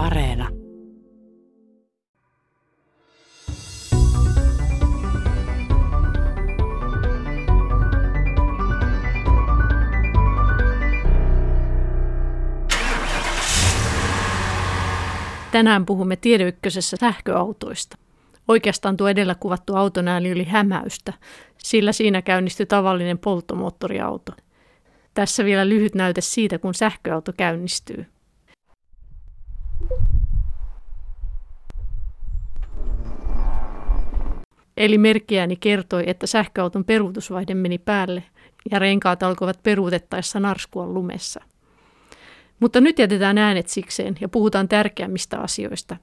Areena. Tänään puhumme Tiedeykkösessä sähköautoista. Oikeastaan tuo edellä kuvattu autonääli oli hämäystä, sillä siinä käynnistyi tavallinen polttomoottoriauto. Tässä vielä lyhyt näyte siitä, kun sähköauto käynnistyy. Eli merkkiääni kertoi, että sähköauton peruutusvaihde meni päälle ja renkaat alkoivat peruutettaessa narskua lumessa. Mutta nyt jätetään äänet sikseen ja puhutaan tärkeämmistä asioista,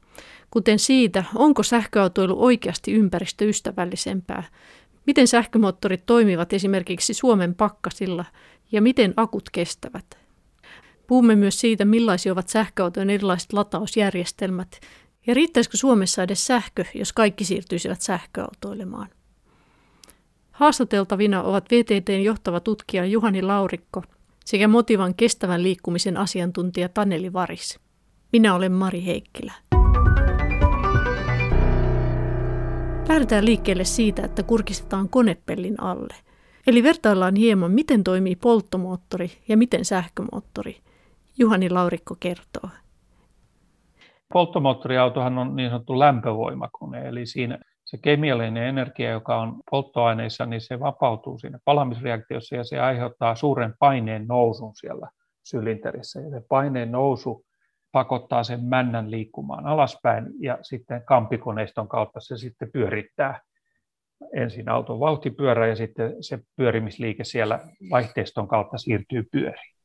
kuten siitä, onko sähköautoilu oikeasti ympäristöystävällisempää, miten sähkömoottorit toimivat esimerkiksi Suomen pakkasilla ja miten akut kestävät. Puhumme myös siitä, millaisia ovat sähköautojen erilaiset latausjärjestelmät ja riittäisikö Suomessa edes sähkö, jos kaikki siirtyisivät sähköautoilemaan. Haastateltavina ovat VTTn johtava tutkija Juhani Laurikko – sekä Motivan kestävän liikkumisen asiantuntija Taneli Varis. Minä olen Mari Heikkilä. Lähdetään liikkeelle siitä, että kurkistetaan konepellin alle. Eli vertaillaan hieman, miten toimii polttomoottori ja miten sähkömoottori. Juhani Laurikko kertoo. Polttomoottoriautohan on niin sanottu lämpövoimakone, eli siinä se kemiallinen energia, joka on polttoaineissa, niin se vapautuu siinä palamisreaktiossa ja se aiheuttaa suuren paineen nousun siellä sylinterissä. Ja se paineen nousu pakottaa sen männän liikkumaan alaspäin ja sitten kampikoneiston kautta se sitten pyörittää ensin auton vauhtipyörä ja sitten se pyörimisliike siellä vaihteiston kautta siirtyy pyöriin.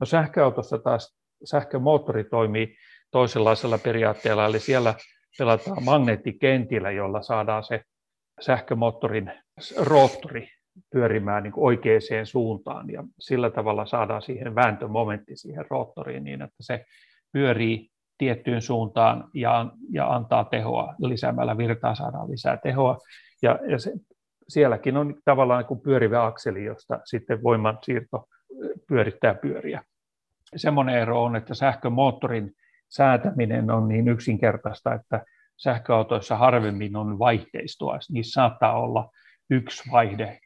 No sähköautossa taas sähkömoottori toimii toisenlaisella periaatteella, eli siellä pelataan magneettikentillä, jolla saadaan se sähkömoottorin roottori pyörimään niin oikeaan suuntaan ja sillä tavalla saadaan siihen vääntömomentti siihen roottoriin niin, että se pyörii tiettyyn suuntaan ja, ja antaa tehoa. Lisäämällä virtaa saadaan lisää tehoa ja, ja se, sielläkin on tavallaan niin kuin pyörivä akseli, josta sitten voimansiirto pyörittää pyöriä. Semmoinen ero on, että sähkömoottorin säätäminen on niin yksinkertaista, että sähköautoissa harvemmin on vaihteistoa. Niissä saattaa olla yksi vaihde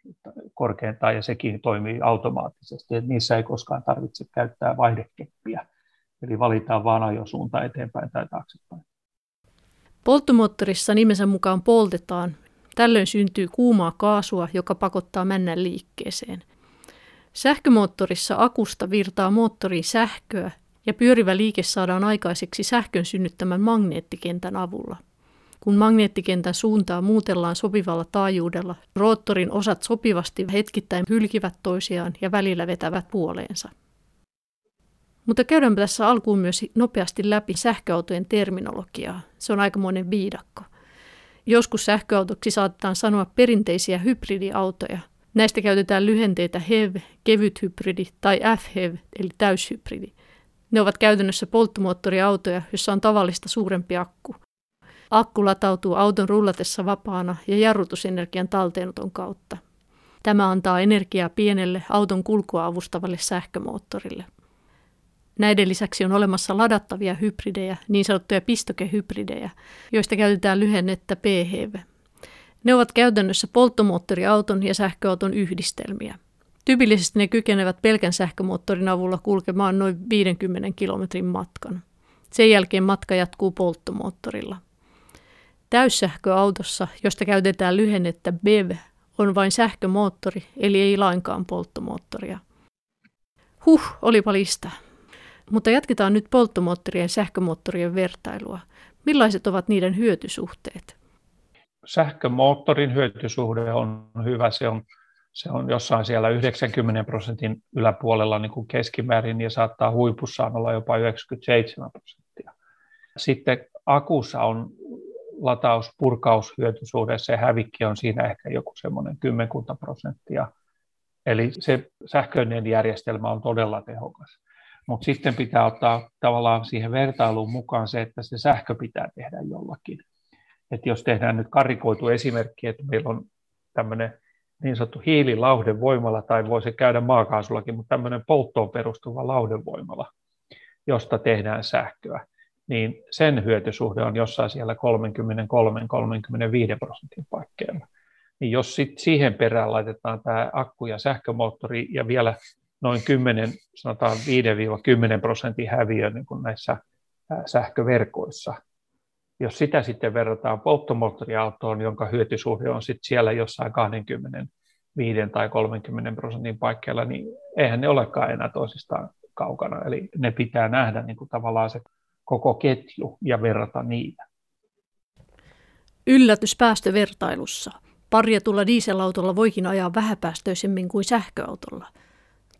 korkeintaan ja sekin toimii automaattisesti. Että niissä ei koskaan tarvitse käyttää vaihdekeppiä. Eli valitaan vain ajosuunta eteenpäin tai taaksepäin. Polttomoottorissa nimensä mukaan poltetaan. Tällöin syntyy kuumaa kaasua, joka pakottaa männän liikkeeseen. Sähkömoottorissa akusta virtaa moottoriin sähköä, ja pyörivä liike saadaan aikaiseksi sähkön synnyttämän magneettikentän avulla. Kun magneettikentän suuntaa muutellaan sopivalla taajuudella, roottorin osat sopivasti hetkittäin hylkivät toisiaan ja välillä vetävät puoleensa. Mutta käydäänpä tässä alkuun myös nopeasti läpi sähköautojen terminologiaa. Se on aikamoinen viidakko. Joskus sähköautoksi saatetaan sanoa perinteisiä hybridiautoja. Näistä käytetään lyhenteitä HEV, kevyt hybridi tai FHEV eli täyshybridi. Ne ovat käytännössä polttomoottoriautoja, jossa on tavallista suurempi akku. Akku latautuu auton rullatessa vapaana ja jarrutusenergian talteenoton kautta. Tämä antaa energiaa pienelle auton kulkua avustavalle sähkömoottorille. Näiden lisäksi on olemassa ladattavia hybridejä, niin sanottuja pistokehybridejä, joista käytetään lyhennettä PHEV. Ne ovat käytännössä polttomoottoriauton ja sähköauton yhdistelmiä. Tyypillisesti ne kykenevät pelkän sähkömoottorin avulla kulkemaan noin 50 kilometrin matkan. Sen jälkeen matka jatkuu polttomoottorilla. Täyssähköautossa, josta käytetään lyhennettä BEV, on vain sähkömoottori, eli ei lainkaan polttomoottoria. Huh, olipa lista. Mutta jatketaan nyt polttomoottorien ja sähkömoottorien vertailua. Millaiset ovat niiden hyötysuhteet? Sähkömoottorin hyötysuhde on hyvä. Se on se on jossain siellä 90 prosentin yläpuolella niin kuin keskimäärin ja saattaa huipussaan olla jopa 97 prosenttia. Sitten akussa on lataus, purkaus, hyötysuhde, se hävikki on siinä ehkä joku semmoinen kymmenkunta prosenttia. Eli se sähköinen järjestelmä on todella tehokas. Mutta sitten pitää ottaa tavallaan siihen vertailuun mukaan se, että se sähkö pitää tehdä jollakin. Et jos tehdään nyt karikoitu esimerkki, että meillä on tämmöinen niin sanottu hiililauhdevoimala, tai voisi käydä maakaasullakin, mutta tämmöinen polttoon perustuva lauhdevoimala, josta tehdään sähköä. niin sen hyötysuhde on jossain siellä 33-35 prosentin paikkeilla. Niin jos sit siihen perään laitetaan tämä akku ja sähkömoottori ja vielä noin 10, sanotaan 5-10 prosentin häviö niin kuin näissä sähköverkoissa, jos sitä sitten verrataan polttomoottoriautoon, jonka hyötysuhde on sitten siellä jossain 25 tai 30 prosentin paikkeilla, niin eihän ne olekaan enää toisistaan kaukana. Eli ne pitää nähdä niin kuin tavallaan se koko ketju ja verrata niitä. Yllätys päästövertailussa. Parjatulla dieselautolla voikin ajaa vähäpäästöisemmin kuin sähköautolla.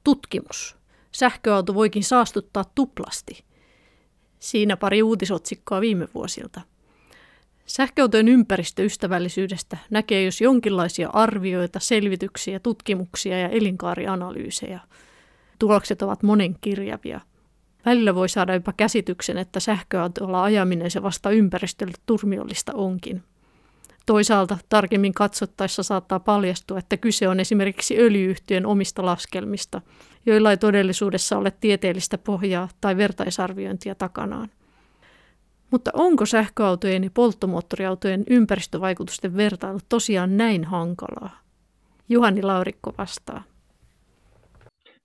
Tutkimus. Sähköauto voikin saastuttaa tuplasti. Siinä pari uutisotsikkoa viime vuosilta. Sähköautojen ympäristöystävällisyydestä näkee jos jonkinlaisia arvioita, selvityksiä, tutkimuksia ja elinkaarianalyysejä. Tulokset ovat monenkirjavia. Välillä voi saada jopa käsityksen, että sähköautolla ajaminen se vasta ympäristölle turmiollista onkin. Toisaalta tarkemmin katsottaessa saattaa paljastua, että kyse on esimerkiksi öljyyhtiön omista laskelmista, joilla ei todellisuudessa ole tieteellistä pohjaa tai vertaisarviointia takanaan. Mutta onko sähköautojen ja polttomoottoriautojen ympäristövaikutusten vertailu tosiaan näin hankalaa? Juhani Laurikko vastaa.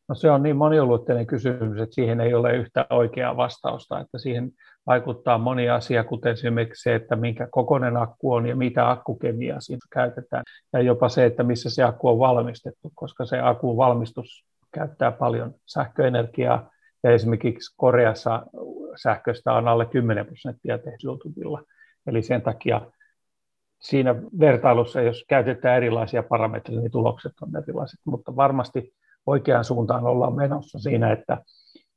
No se on niin moniulotteinen kysymys, että siihen ei ole yhtä oikeaa vastausta, että siihen vaikuttaa moni asia, kuten esimerkiksi se, että minkä kokoinen akku on ja mitä akkukemiaa siinä käytetään, ja jopa se, että missä se akku on valmistettu, koska se akun valmistus käyttää paljon sähköenergiaa, ja esimerkiksi Koreassa sähköstä on alle 10 prosenttia tehty Eli sen takia siinä vertailussa, jos käytetään erilaisia parametreja, niin tulokset on erilaiset, mutta varmasti oikeaan suuntaan ollaan menossa siinä, että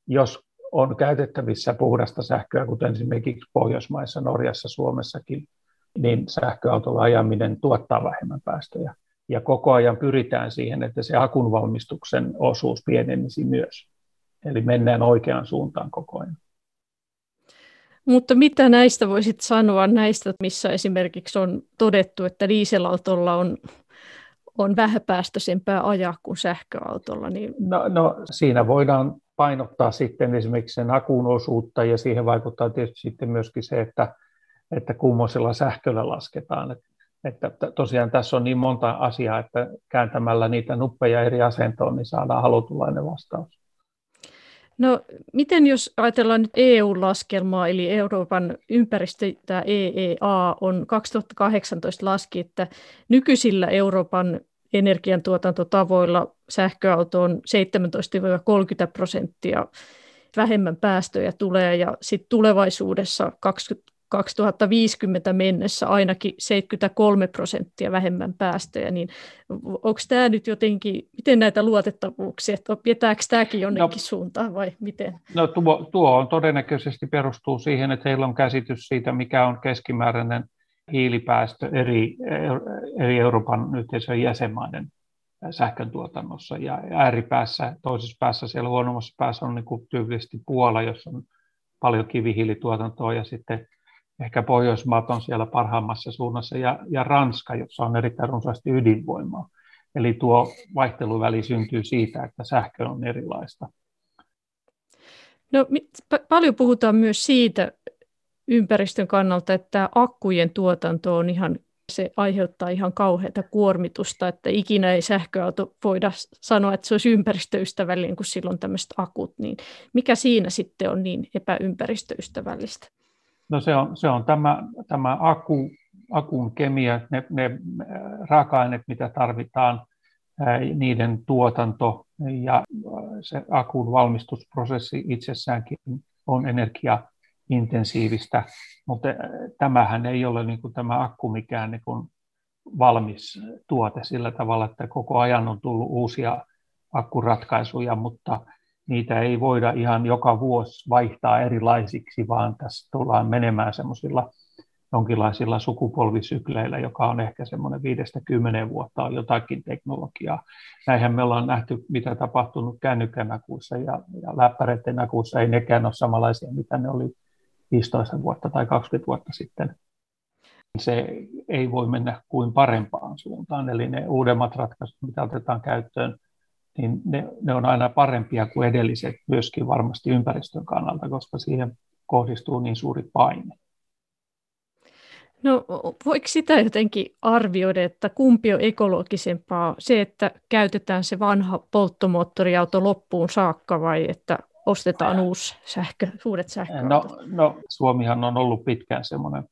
jos on käytettävissä puhdasta sähköä, kuten esimerkiksi Pohjoismaissa, Norjassa, Suomessakin, niin sähköautolla ajaminen tuottaa vähemmän päästöjä. Ja koko ajan pyritään siihen, että se akun valmistuksen osuus pienenisi myös. Eli mennään oikeaan suuntaan koko ajan. Mutta mitä näistä voisit sanoa näistä, missä esimerkiksi on todettu, että dieselautolla on on vähäpäästöisempää ajaa kuin sähköautolla? Niin... No, no, siinä voidaan painottaa sitten esimerkiksi sen akun osuutta ja siihen vaikuttaa tietysti sitten myöskin se, että, että kummoisella sähköllä lasketaan. Että, tosiaan tässä on niin monta asiaa, että kääntämällä niitä nuppeja eri asentoon, niin saadaan halutulainen vastaus. No miten jos ajatellaan nyt EU-laskelmaa, eli Euroopan ympäristö, tämä EEA on 2018 laski, että nykyisillä Euroopan energiantuotantotavoilla sähköauto on 17-30 prosenttia vähemmän päästöjä tulee ja sitten tulevaisuudessa 20, 2050 mennessä ainakin 73 prosenttia vähemmän päästöjä, niin onko tämä nyt jotenkin, miten näitä luotettavuuksia, että vietääkö tämäkin jonnekin no, suuntaan vai miten? No tuo, tuo on todennäköisesti perustuu siihen, että heillä on käsitys siitä, mikä on keskimääräinen hiilipäästö eri, eri Euroopan yhteisön jäsenmaiden sähkön tuotannossa. Ja ääripäässä, toisessa päässä, siellä huonommassa päässä on niin kuin tyypillisesti Puola, jossa on paljon kivihiilituotantoa ja sitten ehkä Pohjoismaat on siellä parhaimmassa suunnassa ja, ja Ranska, jossa on erittäin runsaasti ydinvoimaa. Eli tuo vaihteluväli syntyy siitä, että sähkö on erilaista. No, paljon puhutaan myös siitä ympäristön kannalta, että akkujen tuotanto on ihan, se aiheuttaa ihan kauheata kuormitusta, että ikinä ei sähköauto voida sanoa, että se olisi ympäristöystävällinen, kun silloin tämmöiset akut, niin mikä siinä sitten on niin epäympäristöystävällistä? No se on, se on tämä, tämä aku, akun kemia, ne, ne raaka-aineet, mitä tarvitaan, niiden tuotanto ja se akun valmistusprosessi itsessäänkin on energiaintensiivistä, mutta tämähän ei ole niin kuin tämä akku mikään niin kuin valmis tuote sillä tavalla, että koko ajan on tullut uusia akkuratkaisuja, mutta niitä ei voida ihan joka vuosi vaihtaa erilaisiksi, vaan tässä tullaan menemään semmoisilla jonkinlaisilla sukupolvisykleillä, joka on ehkä semmoinen viidestä kymmenen vuotta on jotakin teknologiaa. Näinhän me ollaan nähty, mitä tapahtunut kännykän akuissa ja, ja läppäreiden akuissa. Ei nekään ole samanlaisia, mitä ne oli 15 vuotta tai 20 vuotta sitten. Se ei voi mennä kuin parempaan suuntaan, eli ne uudemmat ratkaisut, mitä otetaan käyttöön, niin ne, ne on aina parempia kuin edelliset myöskin varmasti ympäristön kannalta, koska siihen kohdistuu niin suuri paine. No voiko sitä jotenkin arvioida, että kumpi on ekologisempaa, se, että käytetään se vanha polttomoottoriauto loppuun saakka vai että ostetaan uusi sähkö, uudet sähköautot? No, no Suomihan on ollut pitkään semmoinen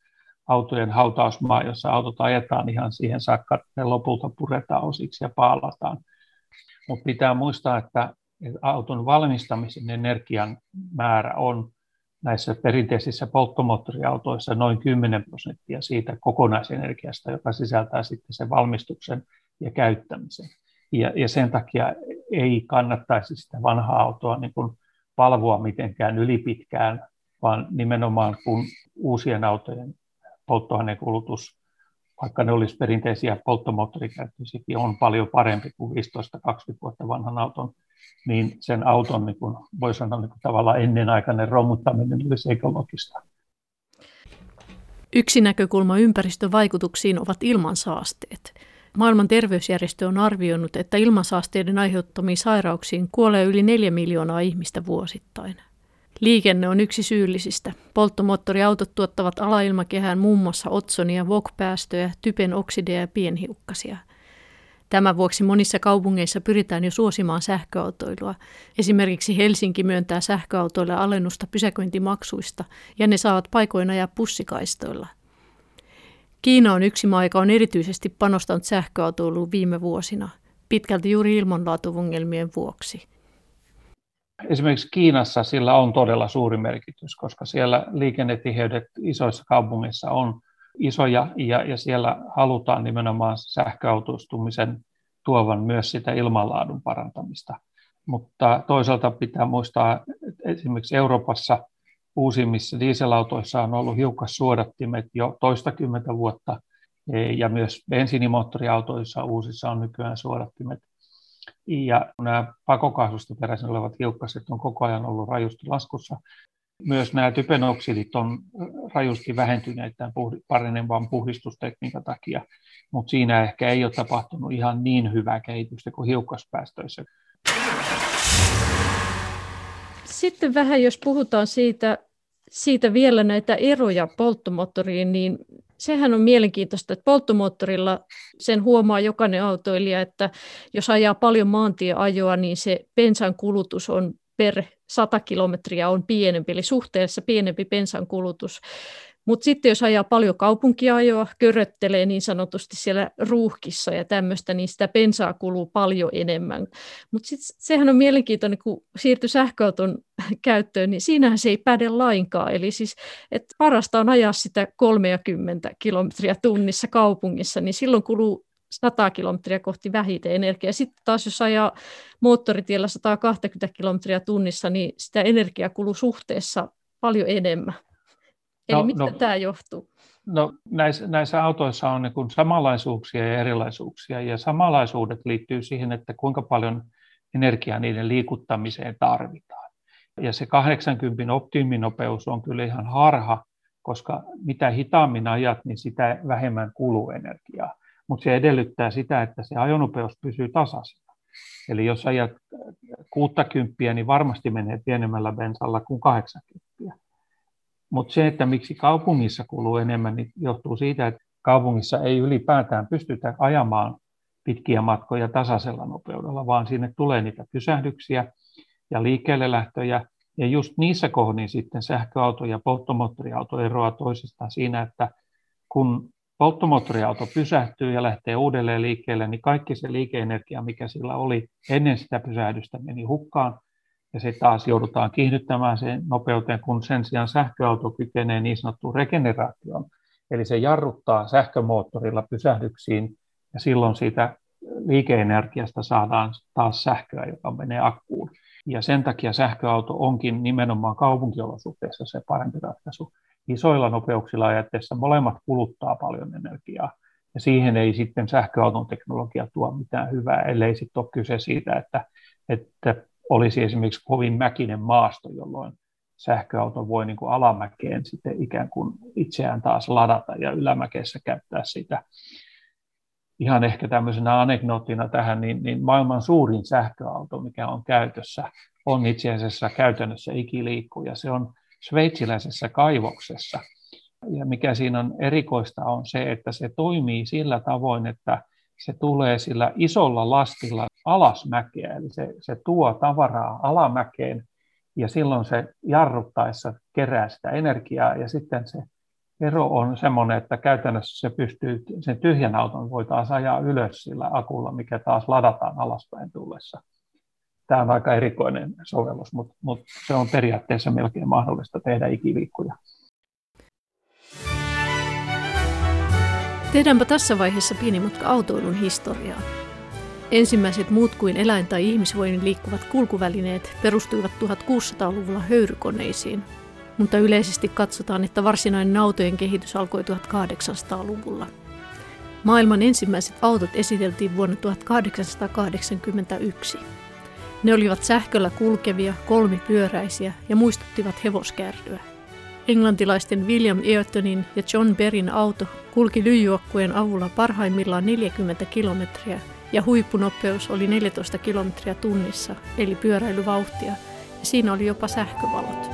autojen hautausmaa, jossa autot ajetaan ihan siihen saakka, että ne lopulta puretaan osiksi ja paalataan. Mutta pitää muistaa, että auton valmistamisen energian määrä on näissä perinteisissä polttomoottoriautoissa noin 10 prosenttia siitä kokonaisenergiasta, joka sisältää sitten sen valmistuksen ja käyttämisen. Ja, ja sen takia ei kannattaisi sitä vanhaa autoa niin kuin valvoa mitenkään ylipitkään, vaan nimenomaan kun uusien autojen polttoainekulutus, vaikka ne olisi perinteisiä polttomoottorikäyttöisiäkin, on paljon parempi kuin 15-20 vuotta vanhan auton niin sen auton, niin kuin voi sanoa niin kuin tavallaan ennenaikainen romuttaminen olisi ekologista. Yksi näkökulma ympäristövaikutuksiin ovat ilmansaasteet. Maailman terveysjärjestö on arvioinut, että ilmansaasteiden aiheuttamiin sairauksiin kuolee yli 4 miljoonaa ihmistä vuosittain. Liikenne on yksi syyllisistä. Polttomoottoriautot tuottavat alailmakehään muun muassa otsonia, VOG-päästöjä, typen oksideja ja pienhiukkasia – Tämän vuoksi monissa kaupungeissa pyritään jo suosimaan sähköautoilua. Esimerkiksi Helsinki myöntää sähköautoille alennusta pysäköintimaksuista ja ne saavat paikoin ajaa pussikaistoilla. Kiina on yksi maa, joka on erityisesti panostanut sähköautoiluun viime vuosina, pitkälti juuri ilmanlaatuvongelmien vuoksi. Esimerkiksi Kiinassa sillä on todella suuri merkitys, koska siellä liikennetiheydet isoissa kaupungeissa on isoja ja, ja siellä halutaan nimenomaan sähköautoistumisen tuovan myös sitä ilmanlaadun parantamista. Mutta toisaalta pitää muistaa, että esimerkiksi Euroopassa uusimmissa dieselautoissa on ollut hiukkassuodattimet jo toistakymmentä vuotta, ja myös bensiinimoottoriautoissa uusissa on nykyään suodattimet. Ja nämä pakokaasusta peräisin olevat hiukkaset on koko ajan ollut rajusti laskussa, myös nämä typenoksidit on rajusti vähentyneet tämän parenevan puhdistustekniikan takia, mutta siinä ehkä ei ole tapahtunut ihan niin hyvää kehitystä kuin hiukkaspäästöissä. Sitten vähän, jos puhutaan siitä, siitä vielä näitä eroja polttomoottoriin, niin sehän on mielenkiintoista, että polttomoottorilla sen huomaa jokainen autoilija, että jos ajaa paljon maantieajoa, niin se bensan kulutus on per 100 kilometriä on pienempi, eli suhteessa pienempi bensan kulutus. Mutta sitten jos ajaa paljon kaupunkiajoa, köröttelee niin sanotusti siellä ruuhkissa ja tämmöistä, niin sitä bensaa kuluu paljon enemmän. Mutta sehän on mielenkiintoinen, kun siirtyy sähköauton käyttöön, niin siinähän se ei päde lainkaan. Eli siis, että parasta on ajaa sitä 30 kilometriä tunnissa kaupungissa, niin silloin kuluu 100 kilometriä kohti vähiten energiaa. Sitten taas jos ajaa moottoritiellä 120 kilometriä tunnissa, niin sitä energiaa kuluu suhteessa paljon enemmän. Eli no, mistä no, tämä johtuu? No, näissä, näissä autoissa on niin samanlaisuuksia ja erilaisuuksia, ja samanlaisuudet liittyy siihen, että kuinka paljon energiaa niiden liikuttamiseen tarvitaan. Ja se 80 optiminopeus on kyllä ihan harha, koska mitä hitaammin ajat, niin sitä vähemmän kuluu energiaa mutta se edellyttää sitä, että se ajonopeus pysyy tasaisena. Eli jos ajat 60, niin varmasti menee pienemmällä bensalla kuin 80. Mutta se, että miksi kaupungissa kuluu enemmän, niin johtuu siitä, että kaupungissa ei ylipäätään pystytä ajamaan pitkiä matkoja tasaisella nopeudella, vaan sinne tulee niitä pysähdyksiä ja liikkeelle lähtöjä. Ja just niissä kohdin sitten sähköauto ja polttomoottoriauto eroaa toisistaan siinä, että kun polttomoottoriauto pysähtyy ja lähtee uudelleen liikkeelle, niin kaikki se liikeenergia, mikä sillä oli ennen sitä pysähdystä, meni hukkaan. Ja se taas joudutaan kiihdyttämään sen nopeuteen, kun sen sijaan sähköauto kykenee niin sanottuun regeneraatioon. Eli se jarruttaa sähkömoottorilla pysähdyksiin ja silloin siitä liikeenergiasta saadaan taas sähköä, joka menee akkuun. Ja sen takia sähköauto onkin nimenomaan kaupunkiolosuhteissa se parempi ratkaisu isoilla nopeuksilla ajatteessa molemmat kuluttaa paljon energiaa. Ja siihen ei sitten sähköauton teknologia tuo mitään hyvää, ellei sitten ole kyse siitä, että, että olisi esimerkiksi kovin mäkinen maasto, jolloin sähköauto voi niin kuin alamäkeen sitten ikään kuin itseään taas ladata ja ylämäkeessä käyttää sitä. Ihan ehkä tämmöisenä anekdoottina tähän, niin, niin maailman suurin sähköauto, mikä on käytössä, on itse asiassa käytännössä ikiliikkuja. Se on sveitsiläisessä kaivoksessa. Ja mikä siinä on erikoista on se, että se toimii sillä tavoin, että se tulee sillä isolla lastilla alasmäkeä, eli se, se tuo tavaraa alamäkeen ja silloin se jarruttaessa kerää sitä energiaa ja sitten se ero on semmoinen, että käytännössä se pystyy, sen tyhjän auton voi taas ajaa ylös sillä akulla, mikä taas ladataan alaspäin tullessa. Tämä on aika erikoinen sovellus, mutta, mutta se on periaatteessa melkein mahdollista tehdä ikiliikkuja. Tehdäänpä tässä vaiheessa pieni mutka autoilun historiaa. Ensimmäiset muut kuin eläin- tai ihmisvoimin liikkuvat kulkuvälineet perustuivat 1600-luvulla höyrykoneisiin, mutta yleisesti katsotaan, että varsinainen autojen kehitys alkoi 1800-luvulla. Maailman ensimmäiset autot esiteltiin vuonna 1881. Ne olivat sähköllä kulkevia, kolmipyöräisiä ja muistuttivat hevoskärryä. Englantilaisten William Ayrtonin ja John Berrin auto kulki lyijyakkujen avulla parhaimmillaan 40 kilometriä ja huippunopeus oli 14 kilometriä tunnissa, eli pyöräilyvauhtia, ja siinä oli jopa sähkövalot.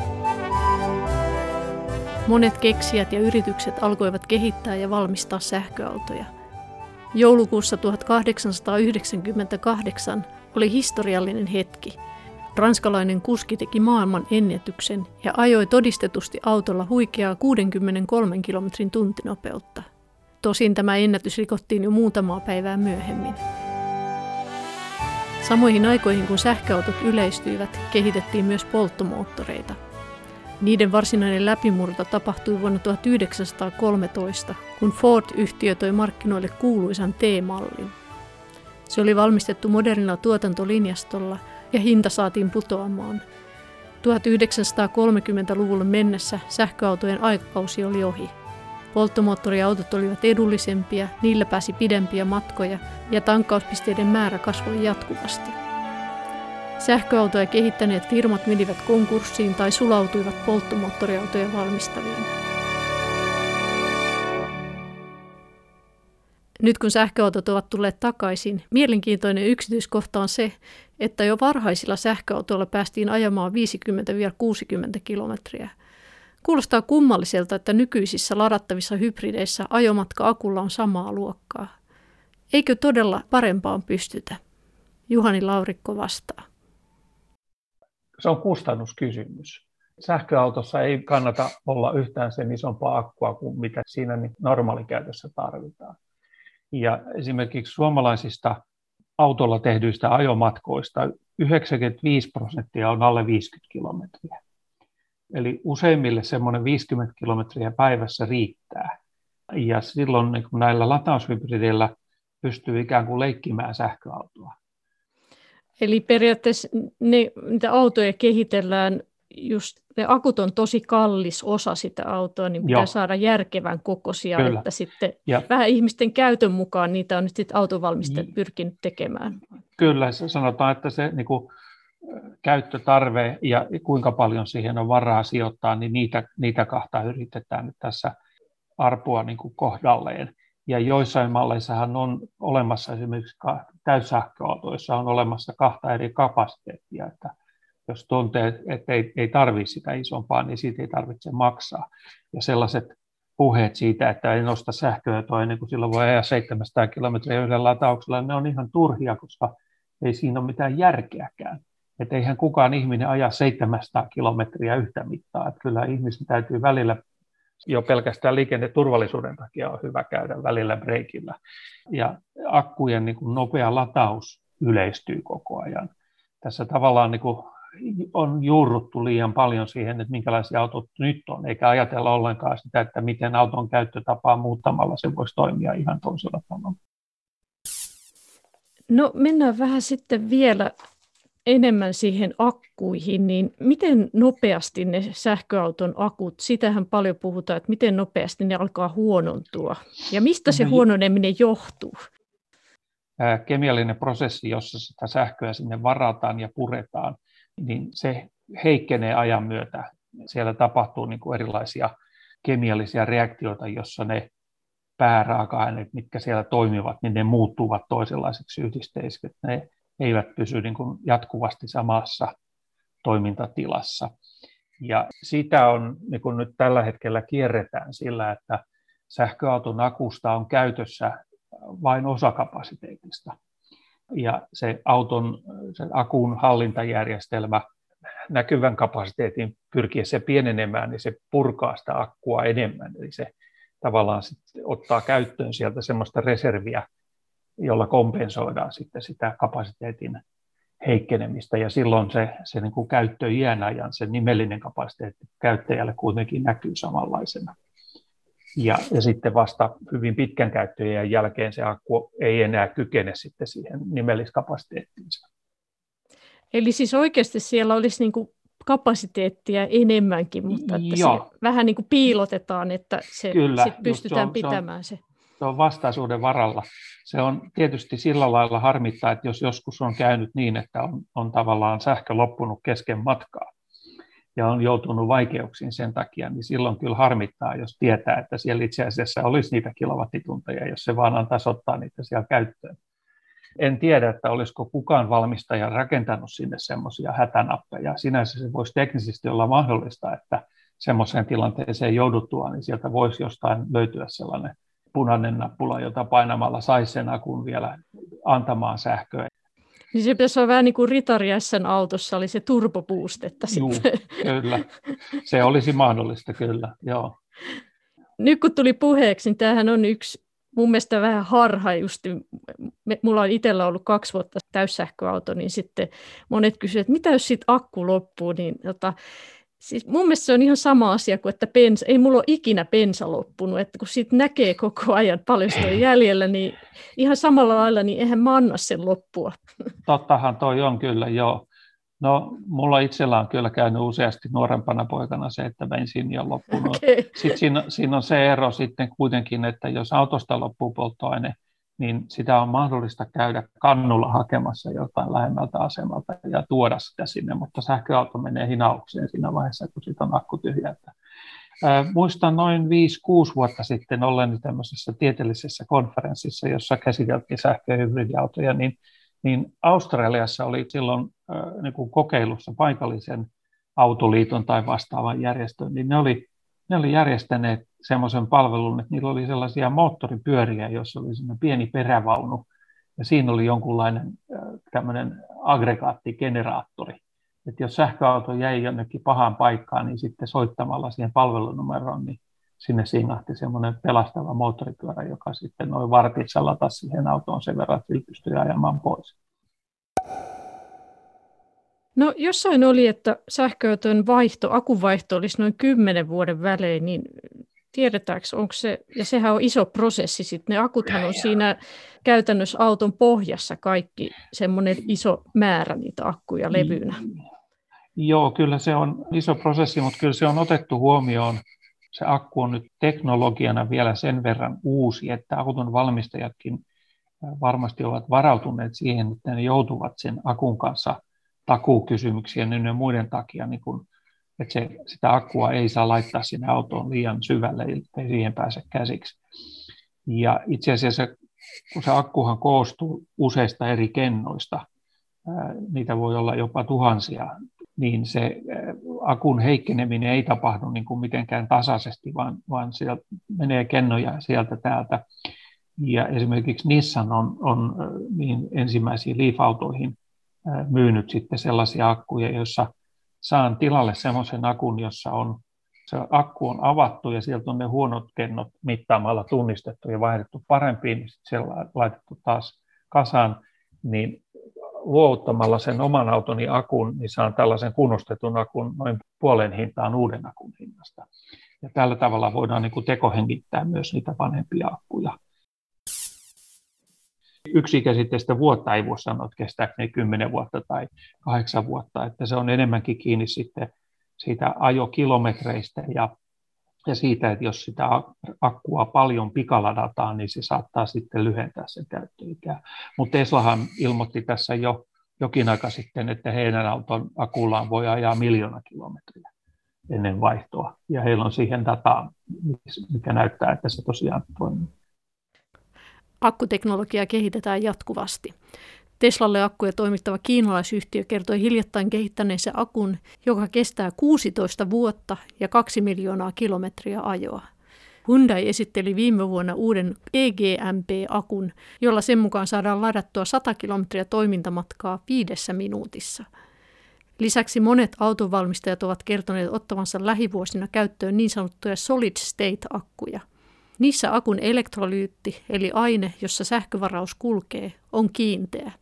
Monet keksijät ja yritykset alkoivat kehittää ja valmistaa sähköautoja. Joulukuussa 1898 oli historiallinen hetki. Ranskalainen kuski teki maailman ennätyksen ja ajoi todistetusti autolla huikeaa 63 kilometrin tuntinopeutta. Tosin tämä ennätys rikottiin jo muutamaa päivää myöhemmin. Samoihin aikoihin kun sähköautot yleistyivät, kehitettiin myös polttomoottoreita. Niiden varsinainen läpimurto tapahtui vuonna 1913, kun Ford-yhtiö toi markkinoille kuuluisan T-mallin. Se oli valmistettu modernilla tuotantolinjastolla ja hinta saatiin putoamaan. 1930-luvulle mennessä sähköautojen aikakausi oli ohi. Polttomoottoriautot olivat edullisempia, niillä pääsi pidempiä matkoja ja tankkauspisteiden määrä kasvoi jatkuvasti. Sähköautoja kehittäneet firmat menivät konkurssiin tai sulautuivat polttomoottoriautoja valmistaviin. Nyt kun sähköautot ovat tulleet takaisin, mielenkiintoinen yksityiskohta on se, että jo varhaisilla sähköautoilla päästiin ajamaan 50-60 kilometriä. Kuulostaa kummalliselta, että nykyisissä ladattavissa hybrideissä ajomatka akulla on samaa luokkaa. Eikö todella parempaan pystytä? Juhani Laurikko vastaa. Se on kustannuskysymys. Sähköautossa ei kannata olla yhtään sen isompaa akkua kuin mitä siinä normaalikäytössä tarvitaan. Ja esimerkiksi suomalaisista autolla tehdyistä ajomatkoista 95 prosenttia on alle 50 kilometriä. Eli useimmille semmoinen 50 kilometriä päivässä riittää. Ja silloin niin näillä lataushybrideillä pystyy ikään kuin leikkimään sähköautoa. Eli periaatteessa ne, niitä autoja kehitellään just ne akut on tosi kallis osa sitä autoa, niin pitää Joo. saada järkevän kokoisia, Kyllä. että sitten ja. vähän ihmisten käytön mukaan niitä on nyt sitten autovalmistajat niin. pyrkinyt tekemään. Kyllä, sanotaan, että se niin kuin, käyttötarve ja kuinka paljon siihen on varaa sijoittaa, niin niitä, niitä kahta yritetään nyt tässä arpua niin kuin kohdalleen. Ja joissain malleissahan on olemassa esimerkiksi täyssähköautoissa on olemassa kahta eri kapasiteettia, että jos tuntee, että ei, ei tarvitse sitä isompaa, niin siitä ei tarvitse maksaa. Ja sellaiset puheet siitä, että ei nosta sähköä ennen kuin silloin voi ajaa 700 kilometriä yhdellä latauksella, ne on ihan turhia, koska ei siinä ole mitään järkeäkään. Että eihän kukaan ihminen aja 700 kilometriä yhtä mittaa. Että kyllä ihmisen täytyy välillä jo pelkästään liikenneturvallisuuden takia on hyvä käydä välillä breikillä. Ja akkujen niin kuin nopea lataus yleistyy koko ajan. Tässä tavallaan niin kuin on juurruttu liian paljon siihen, että minkälaisia autot nyt on, eikä ajatella ollenkaan sitä, että miten auton käyttötapaa muuttamalla se voisi toimia ihan toisella tavalla. No mennään vähän sitten vielä enemmän siihen akkuihin, niin miten nopeasti ne sähköauton akut, sitähän paljon puhutaan, että miten nopeasti ne alkaa huonontua ja mistä se huononeminen johtuu? Kemiallinen prosessi, jossa sitä sähköä sinne varataan ja puretaan, niin se heikkenee ajan myötä. Siellä tapahtuu niin kuin erilaisia kemiallisia reaktioita, jossa ne pääraaka-aineet, mitkä siellä toimivat, niin ne muuttuvat toisenlaiseksi yhdisteiksi. Ne eivät pysy niin kuin jatkuvasti samassa toimintatilassa. Ja sitä on, niin kuin nyt tällä hetkellä kierretään sillä, että sähköauton akusta on käytössä vain osakapasiteetista. Ja se auton, se akun hallintajärjestelmä näkyvän kapasiteetin pyrkiessä pienenemään, niin se purkaa sitä akkua enemmän. Eli se tavallaan sitten ottaa käyttöön sieltä semmoista reserviä, jolla kompensoidaan sitten sitä kapasiteetin heikkenemistä. Ja silloin se, se niin kuin käyttöiän ajan, se nimellinen kapasiteetti käyttäjälle kuitenkin näkyy samanlaisena. Ja, ja sitten vasta hyvin pitkän käyttöjen jälkeen se akku ei enää kykene sitten siihen nimelliskapasiteettiinsa. Eli siis oikeasti siellä olisi niin kuin kapasiteettia enemmänkin, mutta että se vähän niin kuin piilotetaan, että se Kyllä, sit pystytään se on, pitämään se. Se on vastaisuuden varalla. Se on tietysti sillä lailla harmittaa, että jos joskus on käynyt niin, että on, on tavallaan sähkö loppunut kesken matkaa ja on joutunut vaikeuksiin sen takia, niin silloin kyllä harmittaa, jos tietää, että siellä itse asiassa olisi niitä kilowattitunteja, jos se vaan antaisi ottaa niitä siellä käyttöön. En tiedä, että olisiko kukaan valmistaja rakentanut sinne semmoisia hätänappeja. Sinänsä se voisi teknisesti olla mahdollista, että semmoiseen tilanteeseen jouduttua, niin sieltä voisi jostain löytyä sellainen punainen nappula, jota painamalla saisi sen akun vielä antamaan sähköä. Niin se pitäisi olla vähän niin kuin Ritari autossa oli se turboboostetta sitten. kyllä. Se olisi mahdollista, kyllä. Joo. Nyt kun tuli puheeksi, niin tämähän on yksi mun mielestä vähän harha just, mulla on itsellä ollut kaksi vuotta täyssähköauto, niin sitten monet kysyvät, että mitä jos sitten akku loppuu, niin tota, siis mun mielestä se on ihan sama asia kuin, että bensa, ei mulla ole ikinä bensa loppunut, että kun siitä näkee koko ajan paljon sitä jäljellä, niin ihan samalla lailla, niin eihän mä anna sen loppua. Tottahan toi on kyllä, joo. No, mulla itsellä on kyllä käynyt useasti nuorempana poikana se, että bensiini on loppunut. Okay. Sitten siinä, siinä on se ero sitten kuitenkin, että jos autosta loppuu polttoaine, niin sitä on mahdollista käydä kannulla hakemassa jotain lähemmältä asemalta ja tuoda sitä sinne, mutta sähköauto menee hinaukseen siinä vaiheessa, kun siitä on akku tyhjä. Muistan noin 5-6 vuotta sitten ollen tämmöisessä tieteellisessä konferenssissa, jossa käsiteltiin sähkö- ja hybridiautoja, niin niin Australiassa oli silloin äh, niin kuin kokeilussa paikallisen autoliiton tai vastaavan järjestön, niin ne oli, ne oli järjestäneet semmoisen palvelun, että niillä oli sellaisia moottoripyöriä, joissa oli pieni perävaunu, ja siinä oli jonkunlainen äh, tämmöinen aggregaattigeneraattori. Että jos sähköauto jäi jonnekin pahaan paikkaan, niin sitten soittamalla siihen palvelunumeroon, niin sinne singahti semmoinen pelastava moottoripyörä, joka sitten noin vartissa latasi siihen autoon sen verran, että pystyi ajamaan pois. No jossain oli, että sähköauton vaihto, akunvaihto olisi noin 10 vuoden välein, niin tiedetäänkö, onko se, ja sehän on iso prosessi sitten, ne akuthan on siinä käytännössä auton pohjassa kaikki, semmoinen iso määrä niitä akkuja levynä. Joo, kyllä se on iso prosessi, mutta kyllä se on otettu huomioon. Se akku on nyt teknologiana vielä sen verran uusi, että auton valmistajatkin varmasti ovat varautuneet siihen, että ne joutuvat sen akun kanssa takuukysymyksiä ja muiden takia, niin kun, että se, sitä akkua ei saa laittaa sinne autoon liian syvälle, ei siihen pääse käsiksi. Ja itse asiassa, kun se akkuhan koostuu useista eri kennoista, niitä voi olla jopa tuhansia niin se akun heikkeneminen ei tapahdu niin kuin mitenkään tasaisesti, vaan, vaan sieltä menee kennoja sieltä täältä. Ja esimerkiksi Nissan on, on niin ensimmäisiin Leaf-autoihin myynyt sitten sellaisia akkuja, joissa saan tilalle semmoisen akun, jossa on se akku on avattu ja sieltä on ne huonot kennot mittaamalla tunnistettu ja vaihdettu parempiin, niin sitten se laitettu taas kasaan, niin luovuttamalla sen oman autoni akun, niin saan tällaisen kunnostetun akun noin puolen hintaan uuden akun hinnasta. Ja tällä tavalla voidaan niin kuin tekohengittää myös niitä vanhempia akkuja. Yksi käsitteestä vuotta ei voi sanoa, että kestääkö ne 10 vuotta tai kahdeksan vuotta, että se on enemmänkin kiinni sitten siitä ajokilometreistä ja ja siitä, että jos sitä akkua paljon pikaladataan, niin se saattaa sitten lyhentää sen käyttöikää. Mutta Teslahan ilmoitti tässä jo jokin aika sitten, että heidän auton akullaan voi ajaa miljoona kilometriä ennen vaihtoa. Ja heillä on siihen dataa, mikä näyttää, että se tosiaan toimii. Akkuteknologiaa kehitetään jatkuvasti. Teslalle akkuja toimittava kiinalaisyhtiö kertoi hiljattain kehittäneensä akun, joka kestää 16 vuotta ja 2 miljoonaa kilometriä ajoa. Hyundai esitteli viime vuonna uuden EGMP-akun, jolla sen mukaan saadaan ladattua 100 kilometriä toimintamatkaa viidessä minuutissa. Lisäksi monet autonvalmistajat ovat kertoneet ottavansa lähivuosina käyttöön niin sanottuja solid state-akkuja. Niissä akun elektrolyytti, eli aine, jossa sähkövaraus kulkee, on kiinteä.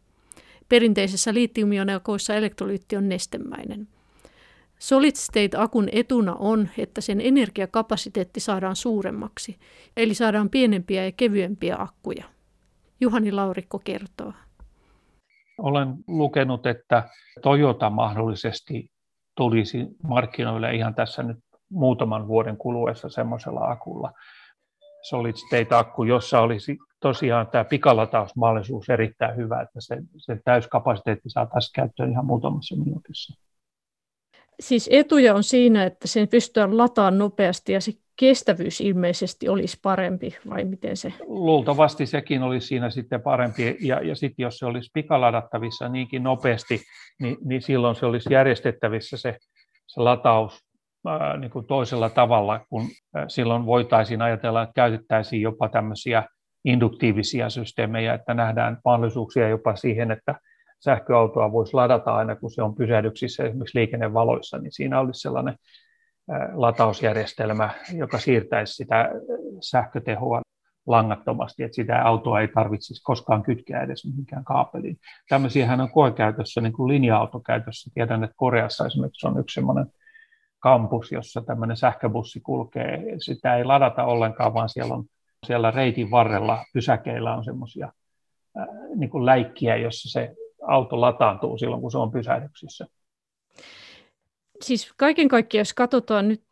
Perinteisessä liittiumionakoissa elektrolyytti on nestemäinen. Solid state-akun etuna on, että sen energiakapasiteetti saadaan suuremmaksi, eli saadaan pienempiä ja kevyempiä akkuja. Juhani Laurikko kertoo. Olen lukenut, että Toyota mahdollisesti tulisi markkinoille ihan tässä nyt muutaman vuoden kuluessa semmoisella akulla. Solid State-akku, jossa olisi tosiaan tämä pikalatausmahdollisuus erittäin hyvä, että se, se täyskapasiteetti saataisiin käyttöön ihan muutamassa minuutissa. Siis etuja on siinä, että sen pystytään lataamaan nopeasti ja se kestävyys ilmeisesti olisi parempi, vai miten se? Luultavasti sekin olisi siinä sitten parempi, ja, ja sitten jos se olisi pikaladattavissa niinkin nopeasti, niin, niin silloin se olisi järjestettävissä se, se lataus niin kuin toisella tavalla, kun silloin voitaisiin ajatella, että käytettäisiin jopa tämmöisiä induktiivisia systeemejä, että nähdään mahdollisuuksia jopa siihen, että sähköautoa voisi ladata aina, kun se on pysähdyksissä esimerkiksi liikennevaloissa, niin siinä olisi sellainen latausjärjestelmä, joka siirtäisi sitä sähkötehoa langattomasti, että sitä autoa ei tarvitsisi koskaan kytkeä edes mihinkään kaapeliin. Tämmöisiähän on koekäytössä, niin kuin linja-autokäytössä. Tiedän, että Koreassa esimerkiksi on yksi sellainen kampus, jossa tämmöinen sähköbussi kulkee. Sitä ei ladata ollenkaan, vaan siellä on siellä reitin varrella pysäkeillä on semmoisia niin kuin läikkiä, jossa se auto lataantuu silloin, kun se on pysähdyksissä. Siis kaiken kaikkiaan, jos katsotaan nyt,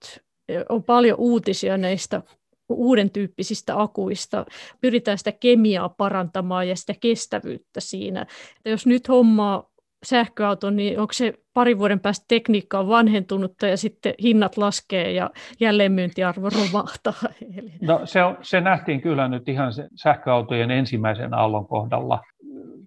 on paljon uutisia näistä uuden tyyppisistä akuista. Pyritään sitä kemiaa parantamaan ja sitä kestävyyttä siinä. Että jos nyt hommaa sähköauton, niin onko se pari vuoden päästä tekniikka on vanhentunutta ja sitten hinnat laskee ja jälleenmyyntiarvo romahtaa? No se, on, se nähtiin kyllä nyt ihan sähköautojen ensimmäisen aallon kohdalla.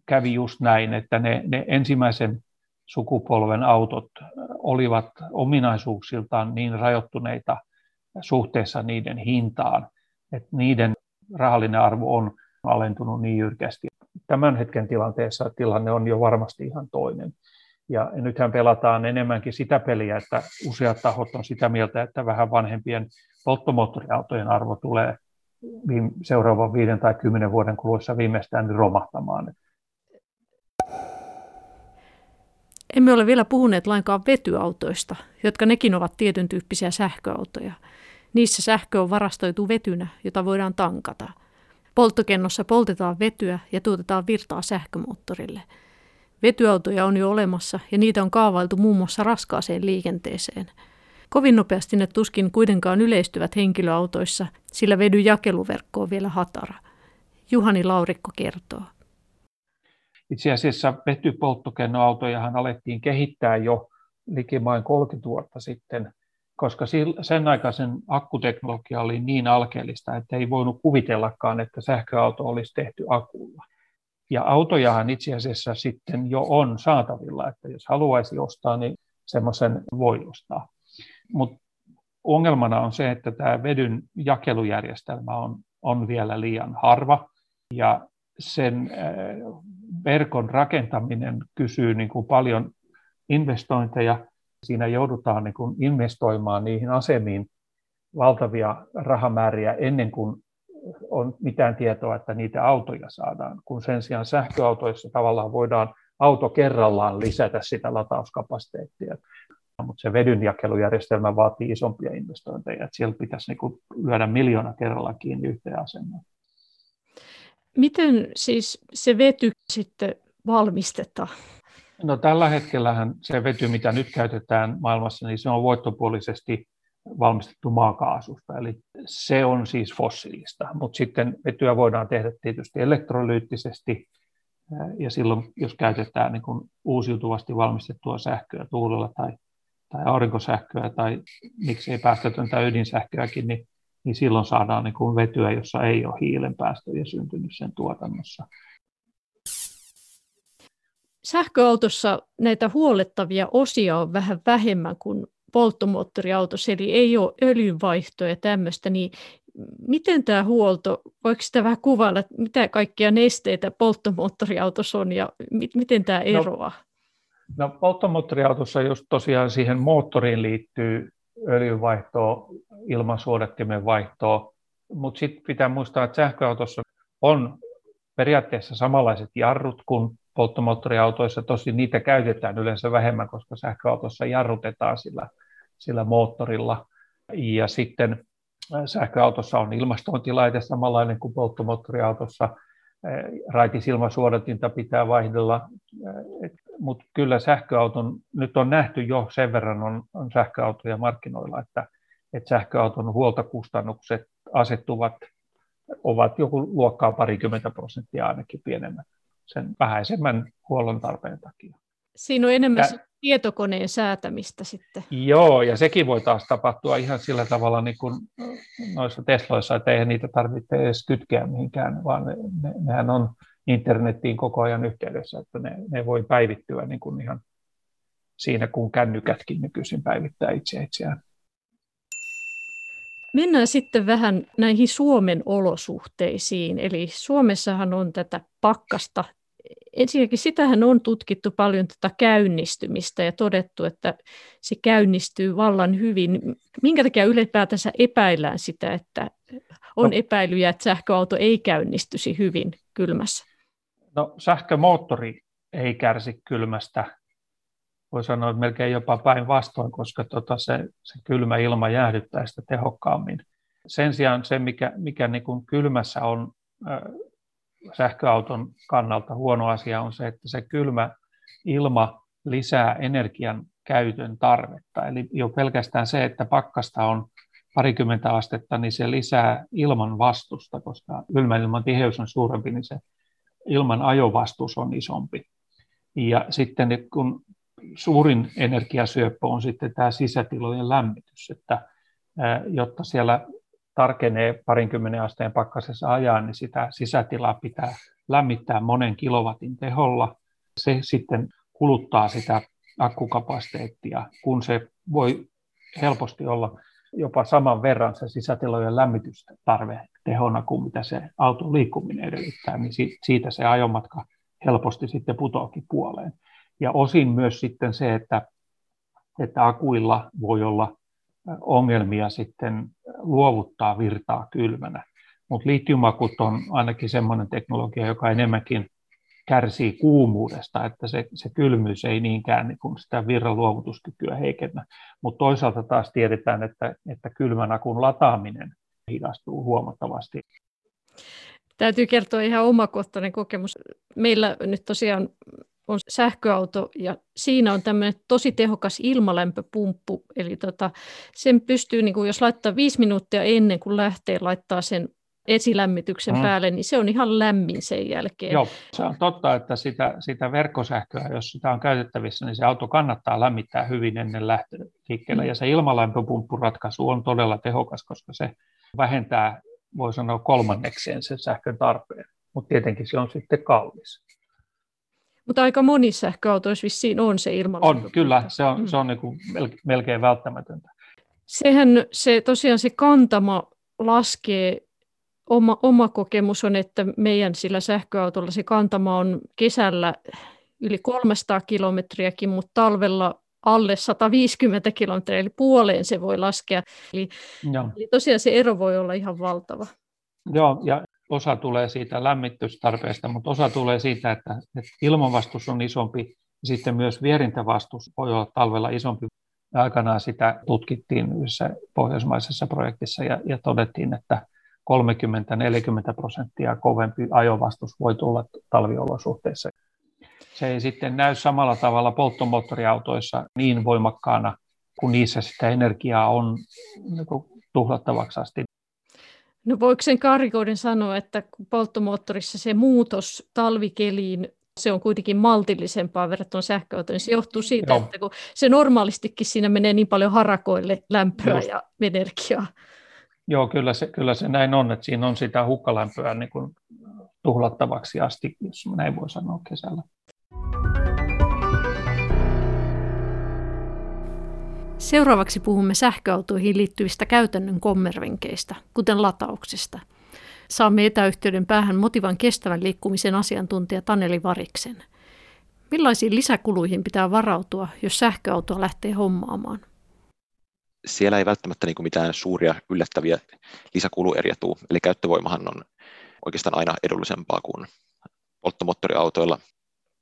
Kävi just näin, että ne, ne ensimmäisen sukupolven autot olivat ominaisuuksiltaan niin rajoittuneita suhteessa niiden hintaan, että niiden rahallinen arvo on alentunut niin jyrkästi. Tämän hetken tilanteessa tilanne on jo varmasti ihan toinen. Ja nythän pelataan enemmänkin sitä peliä, että useat tahot on sitä mieltä, että vähän vanhempien polttomoottoriautojen arvo tulee seuraavan viiden tai kymmenen vuoden kuluessa viimeistään romahtamaan. Emme ole vielä puhuneet lainkaan vetyautoista, jotka nekin ovat tietyn tyyppisiä sähköautoja. Niissä sähkö on varastoitu vetynä, jota voidaan tankata. Polttokennossa poltetaan vetyä ja tuotetaan virtaa sähkömoottorille. Vetyautoja on jo olemassa ja niitä on kaavailtu muun muassa raskaaseen liikenteeseen. Kovin nopeasti ne tuskin kuitenkaan yleistyvät henkilöautoissa, sillä vedyn jakeluverkko on vielä hatara. Juhani Laurikko kertoo. Itse asiassa vetypolttokennoautojahan alettiin kehittää jo likimain 30 vuotta sitten, koska sen aikaisen akkuteknologia oli niin alkeellista, että ei voinut kuvitellakaan, että sähköauto olisi tehty akulla. Ja autojahan itse asiassa sitten jo on saatavilla, että jos haluaisi ostaa, niin semmoisen voi ostaa. Mutta ongelmana on se, että tämä vedyn jakelujärjestelmä on, on vielä liian harva ja sen äh, verkon rakentaminen kysyy niin kuin paljon investointeja. Siinä joudutaan niin kuin investoimaan niihin asemiin valtavia rahamääriä ennen kuin on mitään tietoa, että niitä autoja saadaan, kun sen sijaan sähköautoissa tavallaan voidaan auto kerrallaan lisätä sitä latauskapasiteettia. Mutta se vedynjakelujärjestelmä vaatii isompia investointeja, että siellä pitäisi niin lyödä miljoona kerralla kiinni yhteen asemaan. Miten siis se vety sitten valmistetaan? No tällä hetkellähän se vety, mitä nyt käytetään maailmassa, niin se on voittopuolisesti valmistettu maakaasusta, eli se on siis fossiilista, mutta sitten vetyä voidaan tehdä tietysti elektrolyyttisesti, ja silloin jos käytetään niin kuin uusiutuvasti valmistettua sähköä tuulella tai, tai aurinkosähköä tai miksei päästötöntä ydinsähköäkin, niin niin silloin saadaan niin kuin vetyä, jossa ei ole hiilen päästöjä syntynyt sen tuotannossa. Sähköautossa näitä huolettavia osia on vähän vähemmän kuin polttomoottoriautossa, eli ei ole öljynvaihtoa ja tämmöistä, niin miten tämä huolto, voiko sitä vähän kuvailla, että mitä kaikkia nesteitä polttomoottoriautossa on ja mi- miten tämä no, eroaa? No, no polttomoottoriautossa just tosiaan siihen moottoriin liittyy öljynvaihtoa, ilmansuodattimen vaihtoa, mutta sitten pitää muistaa, että sähköautossa on periaatteessa samanlaiset jarrut kuin polttomoottoriautoissa, tosi niitä käytetään yleensä vähemmän, koska sähköautossa jarrutetaan sillä, sillä moottorilla. Ja sitten sähköautossa on ilmastointilaite samanlainen kuin polttomoottoriautossa. Raitisilmasuodatinta pitää vaihdella, mutta kyllä sähköauton, nyt on nähty jo sen verran on, on sähköautoja markkinoilla, että, että sähköauton huoltokustannukset asettuvat, ovat joku luokkaa parikymmentä prosenttia ainakin pienemmät sen vähäisemmän huollon tarpeen takia. Siinä on enemmän ja, tietokoneen säätämistä sitten. Joo, ja sekin voi taas tapahtua ihan sillä tavalla niin kuin noissa Tesloissa, että eihän niitä tarvitse edes kytkeä mihinkään, vaan ne, ne, nehän on internettiin koko ajan yhteydessä, että ne, ne voi päivittyä niin kuin ihan siinä, kun kännykätkin nykyisin päivittää itse itseään. Mennään sitten vähän näihin Suomen olosuhteisiin. Eli Suomessahan on tätä pakkasta ensinnäkin sitähän on tutkittu paljon tätä käynnistymistä ja todettu, että se käynnistyy vallan hyvin. Minkä takia ylipäätänsä epäillään sitä, että on no, epäilyjä, että sähköauto ei käynnistyisi hyvin kylmässä? No sähkömoottori ei kärsi kylmästä. Voi sanoa, että melkein jopa päinvastoin, koska tota se, se kylmä ilma jäähdyttää sitä tehokkaammin. Sen sijaan se, mikä, mikä niin kuin kylmässä on sähköauton kannalta huono asia on se, että se kylmä ilma lisää energian käytön tarvetta. Eli jo pelkästään se, että pakkasta on parikymmentä astetta, niin se lisää ilman vastusta, koska ilman tiheys on suurempi, niin se ilman ajovastus on isompi. Ja sitten kun suurin energiasyöppö on sitten tämä sisätilojen lämmitys, että jotta siellä tarkenee parinkymmenen asteen pakkasessa ajan, niin sitä sisätilaa pitää lämmittää monen kilowatin teholla. Se sitten kuluttaa sitä akkukapasiteettia, kun se voi helposti olla jopa saman verran se sisätilojen lämmitystarve tehona kuin mitä se auton liikkuminen edellyttää, niin siitä se ajomatka helposti sitten putoakin puoleen. Ja osin myös sitten se, että, että akuilla voi olla ongelmia sitten luovuttaa virtaa kylmänä. Mutta litiumakut on ainakin semmoinen teknologia, joka enemmänkin kärsii kuumuudesta, että se, se kylmyys ei niinkään niin kuin sitä virran luovutuskykyä heikennä. Mutta toisaalta taas tiedetään, että, että kylmän akun lataaminen hidastuu huomattavasti. Täytyy kertoa ihan omakohtainen kokemus. Meillä nyt tosiaan on sähköauto ja siinä on tämmöinen tosi tehokas ilmalämpöpumppu. Eli tota, sen pystyy, niin kuin jos laittaa viisi minuuttia ennen kuin lähtee laittaa sen esilämmityksen mm. päälle, niin se on ihan lämmin sen jälkeen. Joo, se on totta, että sitä, sitä verkkosähköä, jos sitä on käytettävissä, niin se auto kannattaa lämmittää hyvin ennen lähtöä liikkeelle. Mm. Ja se ilmalämpöpumppuratkaisu on todella tehokas, koska se vähentää, voi sanoa kolmannekseen sen sähkön tarpeen. Mutta tietenkin se on sitten kallis. Mutta aika monissa sähköautoissa vissiin on se ilman. On, kyllä. Se on, mm. se on niin kuin melkein välttämätöntä. Sehän se, tosiaan se kantama laskee, oma, oma kokemus on, että meidän sillä sähköautolla se kantama on kesällä yli 300 kilometriäkin, mutta talvella alle 150 kilometriä, eli puoleen se voi laskea. Eli, eli tosiaan se ero voi olla ihan valtava. Joo, ja osa tulee siitä lämmitystarpeesta, mutta osa tulee siitä, että, että ilmanvastus on isompi sitten myös vierintävastus voi olla talvella isompi. Aikanaan sitä tutkittiin yhdessä pohjoismaisessa projektissa ja, ja todettiin, että 30-40 prosenttia kovempi ajovastus voi tulla talviolosuhteissa. Se ei sitten näy samalla tavalla polttomoottoriautoissa niin voimakkaana, kun niissä sitä energiaa on niin tuhlattavaksi asti. No voiko sen karikoiden sanoa, että polttomoottorissa se muutos talvikeliin se on kuitenkin maltillisempaa verrattuna sähköautoon, niin se johtuu siitä, Joo. että kun se normaalistikin siinä menee niin paljon harakoille lämpöä Just. ja energiaa. Joo, kyllä se, kyllä se näin on, että siinä on sitä hukkalämpöä niin kuin tuhlattavaksi asti, jos näin voi sanoa kesällä. Seuraavaksi puhumme sähköautoihin liittyvistä käytännön kommervenkeistä, kuten latauksesta. Saamme etäyhteyden päähän motivan kestävän liikkumisen asiantuntija Taneli Variksen. Millaisiin lisäkuluihin pitää varautua, jos sähköautoa lähtee hommaamaan? Siellä ei välttämättä niin mitään suuria yllättäviä lisäkulueriä tule. Eli käyttövoimahan on oikeastaan aina edullisempaa kuin polttomoottoriautoilla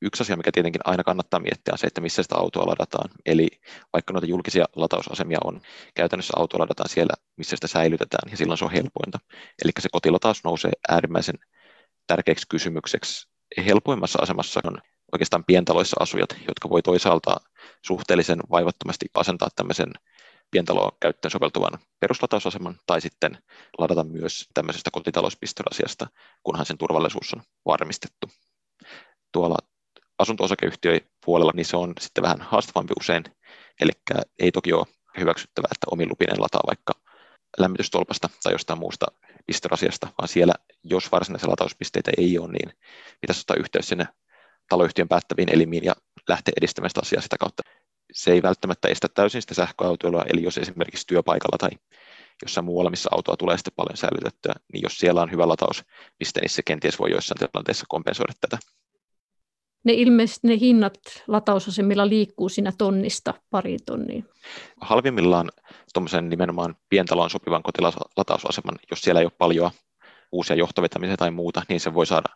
yksi asia, mikä tietenkin aina kannattaa miettiä, on se, että missä sitä autoa ladataan. Eli vaikka noita julkisia latausasemia on, käytännössä autoa ladataan siellä, missä sitä säilytetään, ja silloin se on helpointa. Eli se kotilataus nousee äärimmäisen tärkeäksi kysymykseksi. Helpoimmassa asemassa on oikeastaan pientaloissa asujat, jotka voi toisaalta suhteellisen vaivattomasti asentaa tämmöisen pientaloon käyttöön soveltuvan peruslatausaseman tai sitten ladata myös tämmöisestä kotitalouspistoasiasta, kunhan sen turvallisuus on varmistettu. Tuolla asunto-osakeyhtiöpuolella, niin se on sitten vähän haastavampi usein, eli ei toki ole hyväksyttävää, että omin lupinen lataa vaikka lämmitystolpasta tai jostain muusta pistorasiasta, vaan siellä, jos varsinaisia latauspisteitä ei ole, niin pitäisi ottaa yhteys sinne taloyhtiön päättäviin elimiin ja lähteä edistämään sitä asiaa sitä kautta. Se ei välttämättä estä täysin sitä sähköautoilua, eli jos esimerkiksi työpaikalla tai jossain muualla, missä autoa tulee sitten paljon säilytettyä, niin jos siellä on hyvä latauspiste, niin se kenties voi joissain tilanteissa kompensoida tätä ne ilmeisesti ne hinnat latausasemilla liikkuu siinä tonnista pari tonnia. Halvimmillaan tuommoisen nimenomaan pientaloon sopivan kotilatausaseman, jos siellä ei ole paljon uusia johtovetämisiä tai muuta, niin se voi saada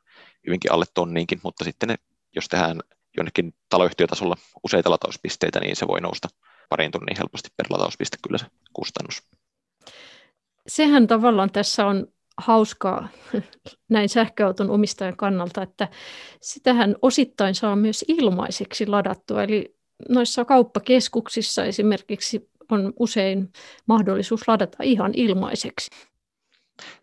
hyvinkin alle tonniinkin, mutta sitten ne, jos tehdään jonnekin taloyhtiötasolla useita latauspisteitä, niin se voi nousta parin tonniin helposti per latauspiste kyllä se kustannus. Sehän tavallaan tässä on hauskaa näin sähköauton omistajan kannalta, että sitähän osittain saa myös ilmaiseksi ladattua. Eli noissa kauppakeskuksissa esimerkiksi on usein mahdollisuus ladata ihan ilmaiseksi.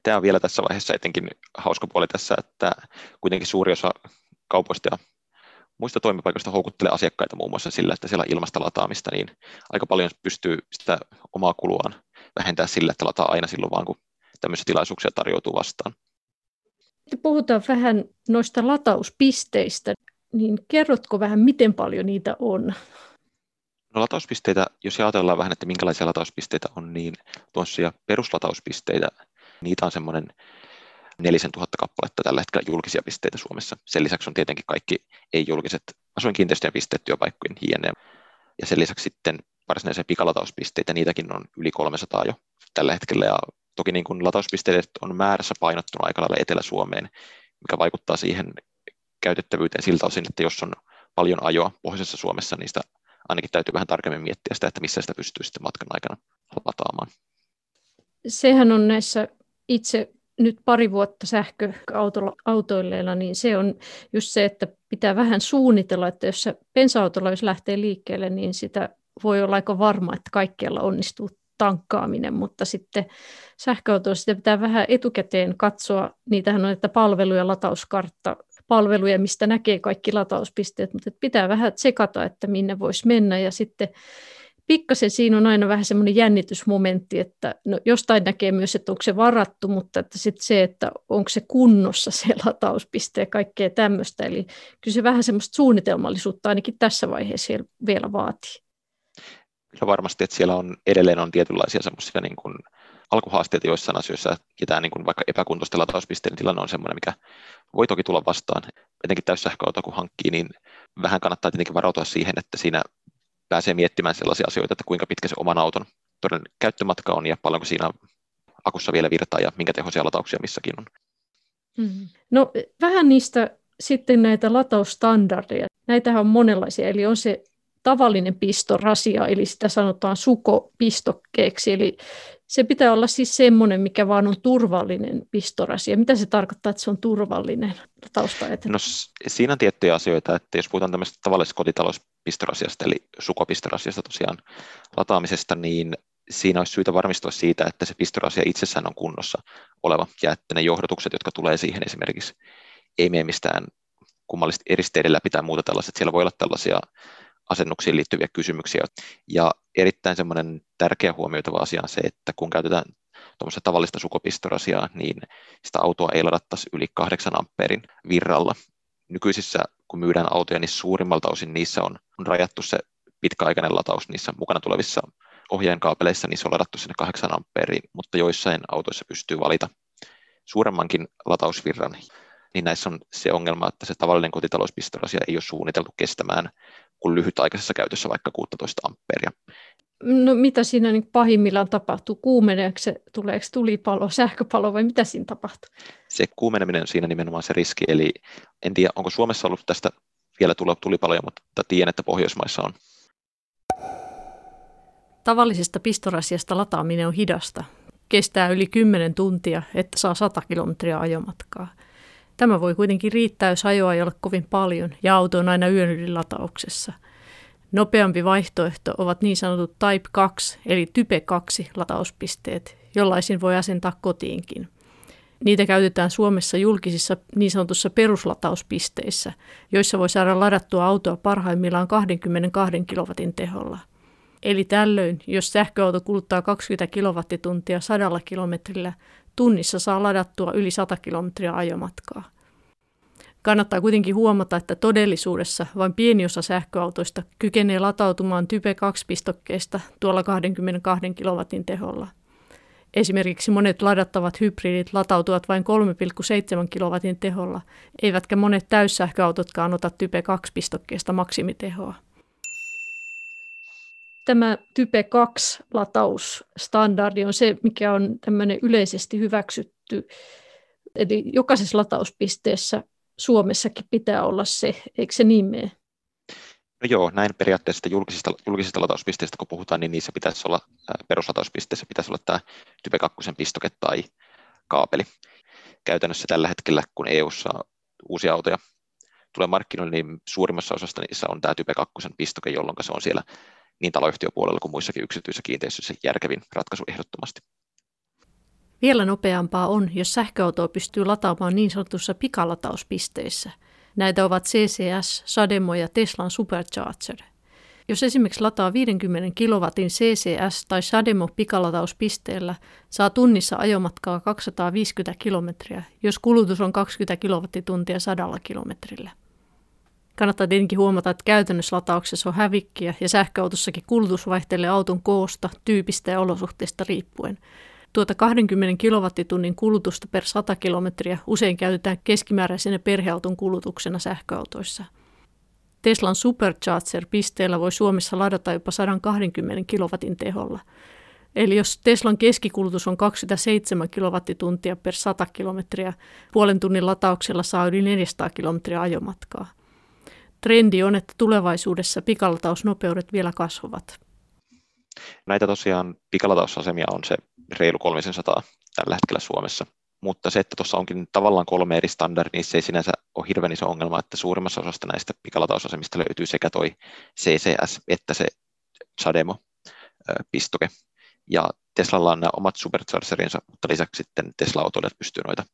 Tämä on vielä tässä vaiheessa etenkin hauska puoli tässä, että kuitenkin suuri osa kaupoista ja muista toimipaikoista houkuttelee asiakkaita muun muassa sillä, että siellä ilmasta lataamista, niin aika paljon pystyy sitä omaa kuluaan vähentää sillä, että lataa aina silloin vaan, kun tämmöisiä tilaisuuksia tarjoutuu vastaan. Puhutaan vähän noista latauspisteistä, niin kerrotko vähän, miten paljon niitä on? No latauspisteitä, jos ajatellaan vähän, että minkälaisia latauspisteitä on, niin tuossa peruslatauspisteitä, niitä on semmoinen 4000 kappaletta tällä hetkellä julkisia pisteitä Suomessa. Sen lisäksi on tietenkin kaikki ei-julkiset asuinkiinteistöjen pisteet työpaikkojen jne. Ja sen lisäksi sitten varsinaisia pikalatauspisteitä, niitäkin on yli 300 jo tällä hetkellä, ja Toki niin kuin latauspisteet on määrässä painottunut aika lailla Etelä-Suomeen, mikä vaikuttaa siihen käytettävyyteen siltä osin, että jos on paljon ajoa pohjoisessa Suomessa, niin sitä ainakin täytyy vähän tarkemmin miettiä sitä, että missä sitä pystyy sitten matkan aikana lataamaan. Sehän on näissä itse nyt pari vuotta sähköautoilleilla, niin se on just se, että pitää vähän suunnitella, että jos se bensa-autolla jos lähtee liikkeelle, niin sitä voi olla aika varma, että kaikkialla onnistuu tankkaaminen, mutta sitten sähköautoissa sitä pitää vähän etukäteen katsoa. Niitähän on, että palveluja, latauskartta, palveluja, mistä näkee kaikki latauspisteet, mutta pitää vähän tsekata, että minne voisi mennä ja sitten pikkasen siinä on aina vähän semmoinen jännitysmomentti, että no, jostain näkee myös, että onko se varattu, mutta että sitten se, että onko se kunnossa se latauspiste ja kaikkea tämmöistä. Eli kyllä se vähän semmoista suunnitelmallisuutta ainakin tässä vaiheessa vielä vaatii kyllä varmasti, että siellä on edelleen on tietynlaisia semmoisia niin kuin alkuhaasteita joissain asioissa, ja tämä niin kuin vaikka epäkuntoisten latauspisteen tilanne on semmoinen, mikä voi toki tulla vastaan. Etenkin täyssähköauto kun hankkii, niin vähän kannattaa tietenkin varautua siihen, että siinä pääsee miettimään sellaisia asioita, että kuinka pitkä se oman auton todellinen käyttömatka on ja paljonko siinä akussa vielä virtaa ja minkä tehoisia latauksia missäkin on. Mm. No vähän niistä sitten näitä latausstandardeja. Näitähän on monenlaisia, eli on se tavallinen pistorasia, eli sitä sanotaan sukopistokkeeksi, eli se pitää olla siis semmoinen, mikä vaan on turvallinen pistorasia. Mitä se tarkoittaa, että se on turvallinen tausta? No, siinä on tiettyjä asioita, että jos puhutaan tämmöisestä tavallisesta kotitalouspistorasiasta, eli sukopistorasiasta tosiaan lataamisesta, niin siinä olisi syytä varmistua siitä, että se pistorasia itsessään on kunnossa oleva, ja että ne johdotukset, jotka tulee siihen esimerkiksi, ei mene mistään kummallisesti eristeiden läpi tai muuta tällaiset. Siellä voi olla tällaisia asennuksiin liittyviä kysymyksiä. Ja erittäin semmoinen tärkeä huomioitava asia on se, että kun käytetään tuommoista tavallista sukopistorasiaa, niin sitä autoa ei ladattaisi yli 8 ampeerin virralla. Nykyisissä, kun myydään autoja, niin suurimmalta osin niissä on, on rajattu se pitkäaikainen lataus niissä mukana tulevissa ohjeen kaapeleissa niin se on ladattu sinne 8 amperiin, mutta joissain autoissa pystyy valita suuremmankin latausvirran, niin näissä on se ongelma, että se tavallinen kotitalouspistorasia ei ole suunniteltu kestämään kuin lyhytaikaisessa käytössä vaikka 16 amperia. No mitä siinä niin pahimmillaan tapahtuu? Kuumeneeko se, tuleeko tulipalo, sähköpalo vai mitä siinä tapahtuu? Se kuumeneminen on siinä nimenomaan se riski, eli en tiedä, onko Suomessa ollut tästä vielä tulipaloja, mutta tiedän, että Pohjoismaissa on. Tavallisesta pistorasiasta lataaminen on hidasta. Kestää yli 10 tuntia, että saa 100 kilometriä ajomatkaa. Tämä voi kuitenkin riittää, jos ajoa ei ole kovin paljon ja auto on aina yön yli latauksessa. Nopeampi vaihtoehto ovat niin sanotut Type 2 eli Type 2 latauspisteet, jollaisin voi asentaa kotiinkin. Niitä käytetään Suomessa julkisissa niin sanotussa peruslatauspisteissä, joissa voi saada ladattua autoa parhaimmillaan 22 kilowatin teholla. Eli tällöin, jos sähköauto kuluttaa 20 kilowattituntia sadalla kilometrillä, tunnissa saa ladattua yli 100 kilometriä ajomatkaa. Kannattaa kuitenkin huomata, että todellisuudessa vain pieni osa sähköautoista kykenee latautumaan Type 2-pistokkeista tuolla 22 kilowatin teholla. Esimerkiksi monet ladattavat hybridit latautuvat vain 3,7 kilowatin teholla, eivätkä monet täyssähköautotkaan ota Type 2-pistokkeesta maksimitehoa tämä Type 2 latausstandardi on se, mikä on tämmöinen yleisesti hyväksytty. Eli jokaisessa latauspisteessä Suomessakin pitää olla se, eikö se niin mene? No joo, näin periaatteessa julkisista, julkisista latauspisteistä, kun puhutaan, niin niissä pitäisi olla, peruslatauspisteessä pitäisi olla tämä Type 2 pistoke tai kaapeli. Käytännössä tällä hetkellä, kun EU:ssa uusia autoja tulee markkinoille, niin suurimmassa osassa niissä on tämä Type 2 pistoke, jolloin se on siellä niin taloyhtiöpuolella kuin muissakin yksityisissä kiinteistöissä järkevin ratkaisu ehdottomasti. Vielä nopeampaa on, jos sähköautoa pystyy lataamaan niin sanotussa pikalatauspisteissä. Näitä ovat CCS, Sademo ja Teslan Supercharger. Jos esimerkiksi lataa 50 kilowatin CCS tai Sademo pikalatauspisteellä, saa tunnissa ajomatkaa 250 kilometriä, jos kulutus on 20 kilowattituntia sadalla kilometrillä. Kannattaa tietenkin huomata, että käytännössä latauksessa on hävikkiä ja sähköautossakin kulutus vaihtelee auton koosta, tyypistä ja olosuhteista riippuen. Tuota 20 kilowattitunnin kulutusta per 100 kilometriä usein käytetään keskimääräisenä perheauton kulutuksena sähköautoissa. Teslan Supercharger-pisteellä voi Suomessa ladata jopa 120 kilowatin teholla. Eli jos Teslan keskikulutus on 27 kilowattituntia per 100 kilometriä, puolen tunnin latauksella saa yli 400 kilometriä ajomatkaa. Trendi on, että tulevaisuudessa pikalatausnopeudet vielä kasvavat. Näitä tosiaan pikalatausasemia on se reilu 300 tällä hetkellä Suomessa. Mutta se, että tuossa onkin tavallaan kolme eri standardia, niin se ei sinänsä ole hirveän iso ongelma, että suurimmassa osasta näistä pikalatausasemista löytyy sekä toi CCS että se Chademo-pistoke. Ja Teslalla on nämä omat superchargerinsa, mutta lisäksi sitten Tesla-autoilijat pystyy noita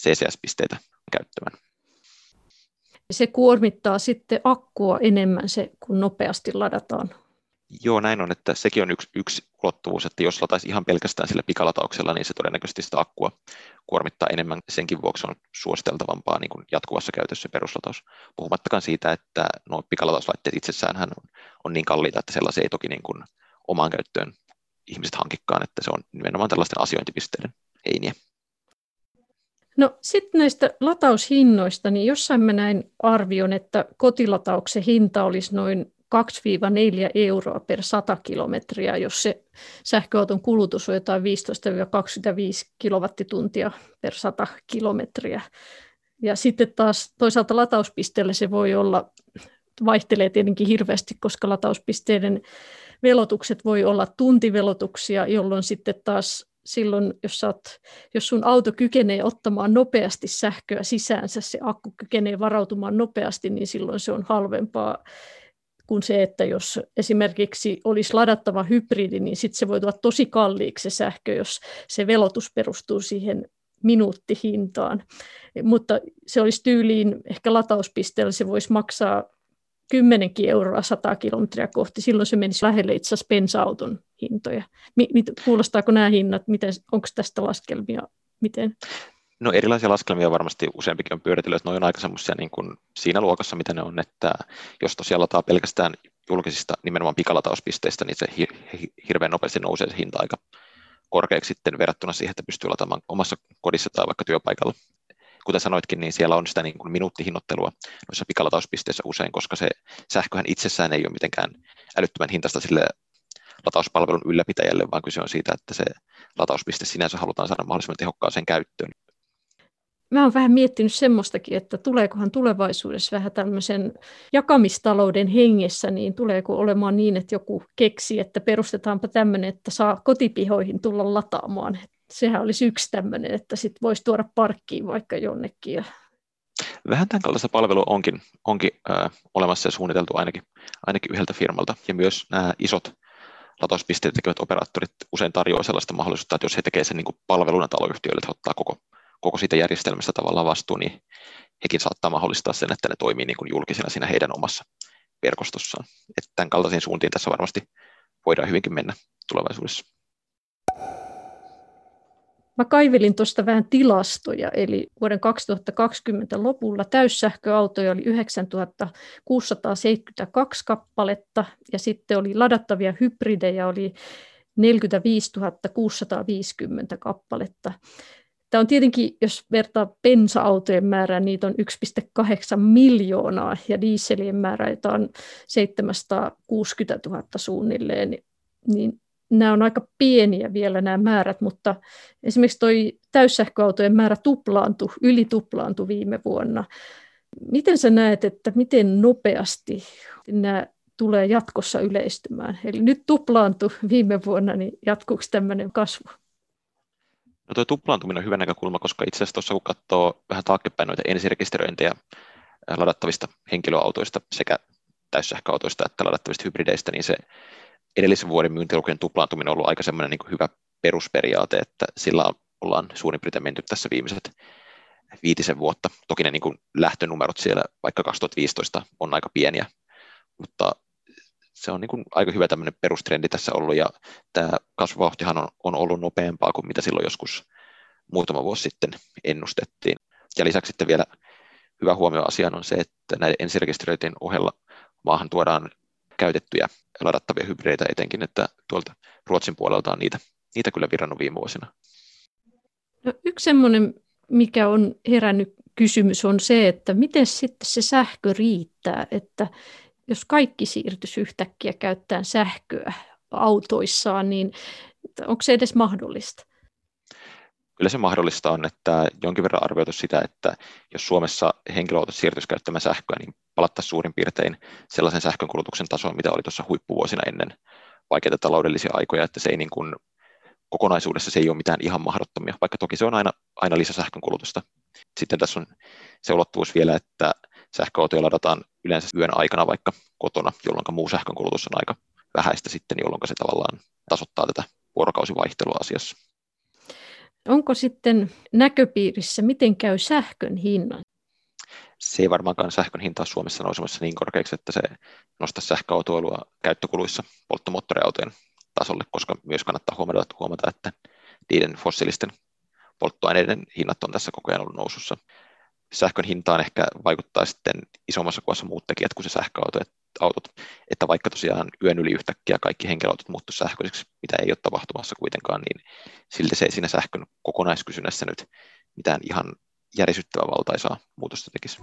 CCS-pisteitä käyttämään se kuormittaa sitten akkua enemmän se, kun nopeasti ladataan. Joo, näin on, että sekin on yksi, yksi ulottuvuus, että jos lataisi ihan pelkästään sillä pikalatauksella, niin se todennäköisesti sitä akkua kuormittaa enemmän. Senkin vuoksi on suositeltavampaa niin kuin jatkuvassa käytössä peruslataus. Puhumattakaan siitä, että nuo pikalatauslaitteet itsessään on, on niin kalliita, että sellaisia ei toki niin kuin omaan käyttöön ihmiset hankikkaan, että se on nimenomaan tällaisten asiointipisteiden heiniä. No sitten näistä lataushinnoista, niin jossain mä näin arvion, että kotilatauksen hinta olisi noin 2-4 euroa per 100 kilometriä, jos se sähköauton kulutus on jotain 15-25 kilowattituntia per 100 kilometriä. Ja sitten taas toisaalta latauspisteellä se voi olla, vaihtelee tietenkin hirveästi, koska latauspisteiden velotukset voi olla tuntivelotuksia, jolloin sitten taas silloin, jos, oot, jos sun auto kykenee ottamaan nopeasti sähköä sisäänsä, se akku kykenee varautumaan nopeasti, niin silloin se on halvempaa kuin se, että jos esimerkiksi olisi ladattava hybridi, niin sitten se voi tulla tosi kalliiksi se sähkö, jos se velotus perustuu siihen minuuttihintaan. Mutta se olisi tyyliin, ehkä latauspisteellä se voisi maksaa 10 euroa 100 kilometriä kohti, silloin se menisi lähelle itse asiassa bensa-auton hintoja. Kuulostaako nämä hinnat, miten, onko tästä laskelmia, miten? No erilaisia laskelmia varmasti useampikin on pyöritellyt, että ne on aika semmoisia niin kuin siinä luokassa, mitä ne on, että jos tosiaan lataa pelkästään julkisista nimenomaan pikalatauspisteistä, niin se hirveän nopeasti nousee se hinta aika korkeaksi sitten verrattuna siihen, että pystyy lataamaan omassa kodissa tai vaikka työpaikalla. Kuten sanoitkin, niin siellä on sitä niin kuin minuuttihinnoittelua noissa pikalautauspisteissä usein, koska se sähköhän itsessään ei ole mitenkään älyttömän hintasta sille latauspalvelun ylläpitäjälle, vaan kyse on siitä, että se latauspiste sinänsä halutaan saada mahdollisimman tehokkaaseen käyttöön mä oon vähän miettinyt semmoistakin, että tuleekohan tulevaisuudessa vähän tämmöisen jakamistalouden hengessä, niin tuleeko olemaan niin, että joku keksi, että perustetaanpa tämmöinen, että saa kotipihoihin tulla lataamaan. Sehän olisi yksi tämmöinen, että sit voisi tuoda parkkiin vaikka jonnekin. Vähän tämän kaltaista palvelua onkin, onkin äh, olemassa ja suunniteltu ainakin, ainakin yhdeltä firmalta. Ja myös nämä isot latauspisteet tekevät operaattorit usein tarjoavat sellaista mahdollisuutta, että jos he tekevät sen niin kuin palveluna taloyhtiöille, että ottaa koko koko siitä järjestelmästä tavallaan vastuu, niin hekin saattaa mahdollistaa sen, että ne toimii niin kuin julkisena siinä heidän omassa verkostossaan. Että tämän kaltaisiin suuntiin tässä varmasti voidaan hyvinkin mennä tulevaisuudessa. Mä kaivelin tuosta vähän tilastoja, eli vuoden 2020 lopulla täyssähköautoja oli 9672 kappaletta, ja sitten oli ladattavia hybridejä oli 45 650 kappaletta. Tämä on tietenkin, jos vertaa bensa-autojen määrää, niitä on 1,8 miljoonaa ja dieselien määrä, jota on 760 000 suunnilleen, niin nämä on aika pieniä vielä nämä määrät, mutta esimerkiksi tuo täyssähköautojen määrä tuplaantui, yli tuplaantui viime vuonna. Miten sä näet, että miten nopeasti nämä tulee jatkossa yleistymään? Eli nyt tuplaantui viime vuonna, niin jatkuuko tämmöinen kasvu? No tuo tuplaantuminen on hyvä näkökulma, koska itse asiassa tuossa kun katsoo vähän taaksepäin noita ensirekisteröintejä ladattavista henkilöautoista sekä täyssähköautoista että ladattavista hybrideistä, niin se edellisen vuoden myyntilukujen tuplaantuminen on ollut aika semmoinen niin hyvä perusperiaate, että sillä ollaan suurin piirtein menty tässä viimeiset viitisen vuotta. Toki ne niin kuin lähtönumerot siellä vaikka 2015 on aika pieniä, mutta se on niin kuin aika hyvä tämmöinen perustrendi tässä ollut, ja tämä kasvuvauhtihan on, on ollut nopeampaa kuin mitä silloin joskus muutama vuosi sitten ennustettiin. Ja lisäksi sitten vielä hyvä huomio asiaan on se, että näiden ensirekisteröintien ohella maahan tuodaan käytettyjä ladattavia hybrideitä etenkin, että tuolta Ruotsin puolelta on niitä, niitä kyllä virannut viime vuosina. No, yksi semmoinen, mikä on herännyt kysymys, on se, että miten sitten se sähkö riittää, että jos kaikki siirtyisi yhtäkkiä käyttämään sähköä autoissaan, niin onko se edes mahdollista? Kyllä se mahdollista on, että jonkin verran arvioitu sitä, että jos Suomessa henkilöautot siirtyisi käyttämään sähköä, niin palattaisiin suurin piirtein sellaisen sähkönkulutuksen tasoon, mitä oli tuossa huippuvuosina ennen vaikeita taloudellisia aikoja, että se ei niin kuin, kokonaisuudessa se ei ole mitään ihan mahdottomia, vaikka toki se on aina, aina lisäsähkönkulutusta. Sitten tässä on se ulottuvuus vielä, että sähköautoja ladataan yleensä yön aikana vaikka kotona, jolloin muu sähkönkulutus on aika vähäistä sitten, jolloin se tavallaan tasoittaa tätä vuorokausivaihtelua asiassa. Onko sitten näköpiirissä, miten käy sähkön hinnan? Se ei varmaankaan sähkön hinta Suomessa nousemassa niin korkeaksi, että se nostaa sähköautoilua käyttökuluissa polttomoottoriautojen tasolle, koska myös kannattaa huomata, huomata että niiden fossiilisten polttoaineiden hinnat on tässä koko ajan ollut nousussa sähkön hintaan ehkä vaikuttaa sitten isommassa kuvassa muut tekijät kuin se sähköautot, autot, että vaikka tosiaan yön yli yhtäkkiä kaikki henkilöautot muuttu sähköiseksi, mitä ei ole tapahtumassa kuitenkaan, niin silti se ei siinä sähkön kokonaiskysynnässä nyt mitään ihan järisyttävää valtaisaa muutosta tekisi.